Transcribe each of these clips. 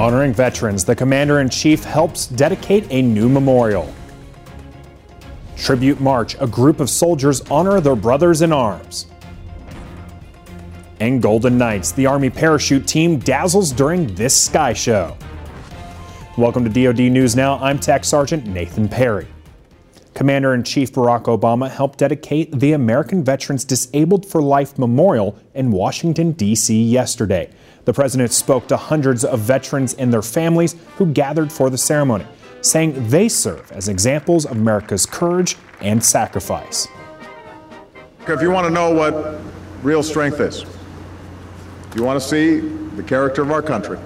Honoring veterans, the Commander in Chief helps dedicate a new memorial. Tribute March, a group of soldiers honor their brothers in arms. And Golden Knights, the Army parachute team dazzles during this sky show. Welcome to DoD News Now. I'm Tech Sergeant Nathan Perry. Commander in Chief Barack Obama helped dedicate the American Veterans Disabled for Life Memorial in Washington, D.C. yesterday. The president spoke to hundreds of veterans and their families who gathered for the ceremony, saying they serve as examples of America's courage and sacrifice. If you want to know what real strength is, you want to see the character of our country,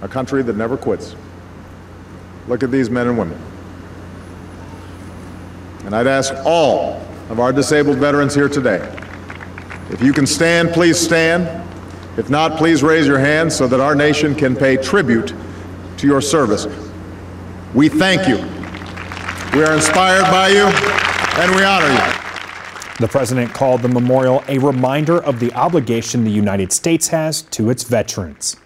a country that never quits, look at these men and women. And I'd ask all of our disabled veterans here today, if you can stand, please stand. If not, please raise your hand so that our nation can pay tribute to your service. We thank you. We are inspired by you, and we honor you. The president called the memorial a reminder of the obligation the United States has to its veterans.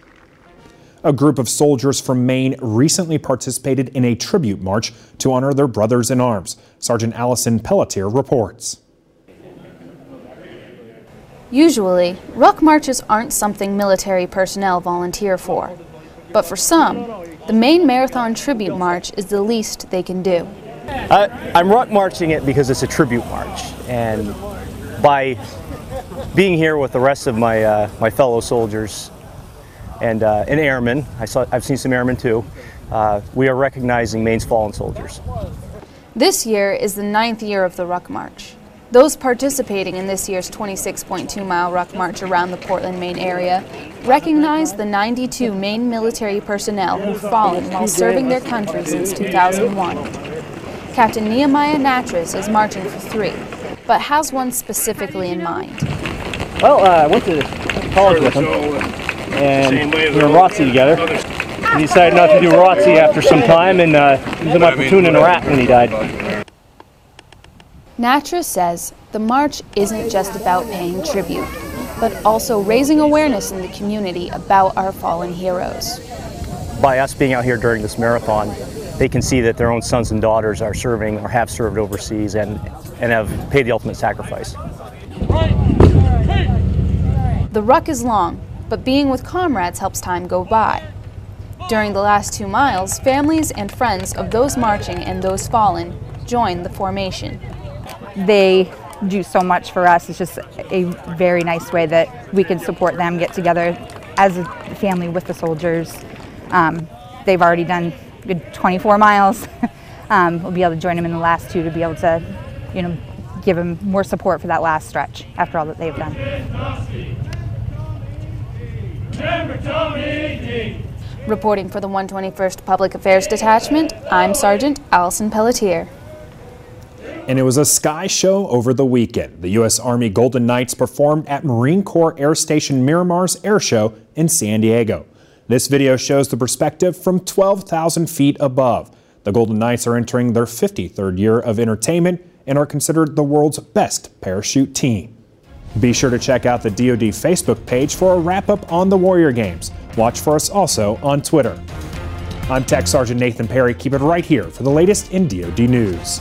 A group of soldiers from Maine recently participated in a tribute march to honor their brothers in arms. Sergeant Allison Pelletier reports. Usually, ruck marches aren't something military personnel volunteer for. But for some, the Maine Marathon Tribute March is the least they can do. Uh, I'm ruck marching it because it's a tribute march, and by being here with the rest of my uh, my fellow soldiers and uh, and airmen, I saw I've seen some airmen too. Uh, we are recognizing Maine's fallen soldiers. This year is the ninth year of the Ruck March. Those participating in this year's 26.2 mile ruck march around the Portland, Maine area recognize the 92 Maine military personnel who've fallen while serving their country since 2001. Captain Nehemiah Natras is marching for three, but has one specifically in mind. Well, uh, I went to college with him, and we were in ROTC together. He decided not to do ROTC after some time, and uh, he was in my platoon in Iraq when he died. Natra says the march isn't just about paying tribute, but also raising awareness in the community about our fallen heroes. By us being out here during this marathon, they can see that their own sons and daughters are serving or have served overseas and, and have paid the ultimate sacrifice. The ruck is long, but being with comrades helps time go by. During the last two miles, families and friends of those marching and those fallen join the formation. They do so much for us. It's just a very nice way that we can support them, get together as a family with the soldiers. Um, they've already done good 24 miles. um, we'll be able to join them in the last two to be able to, you know, give them more support for that last stretch after all that they've done. Reporting for the 121st Public Affairs Detachment, I'm Sergeant Allison Pelletier. And it was a sky show over the weekend. The U.S. Army Golden Knights performed at Marine Corps Air Station Miramar's Air Show in San Diego. This video shows the perspective from 12,000 feet above. The Golden Knights are entering their 53rd year of entertainment and are considered the world's best parachute team. Be sure to check out the DoD Facebook page for a wrap up on the Warrior Games. Watch for us also on Twitter. I'm Tech Sergeant Nathan Perry. Keep it right here for the latest in DoD news.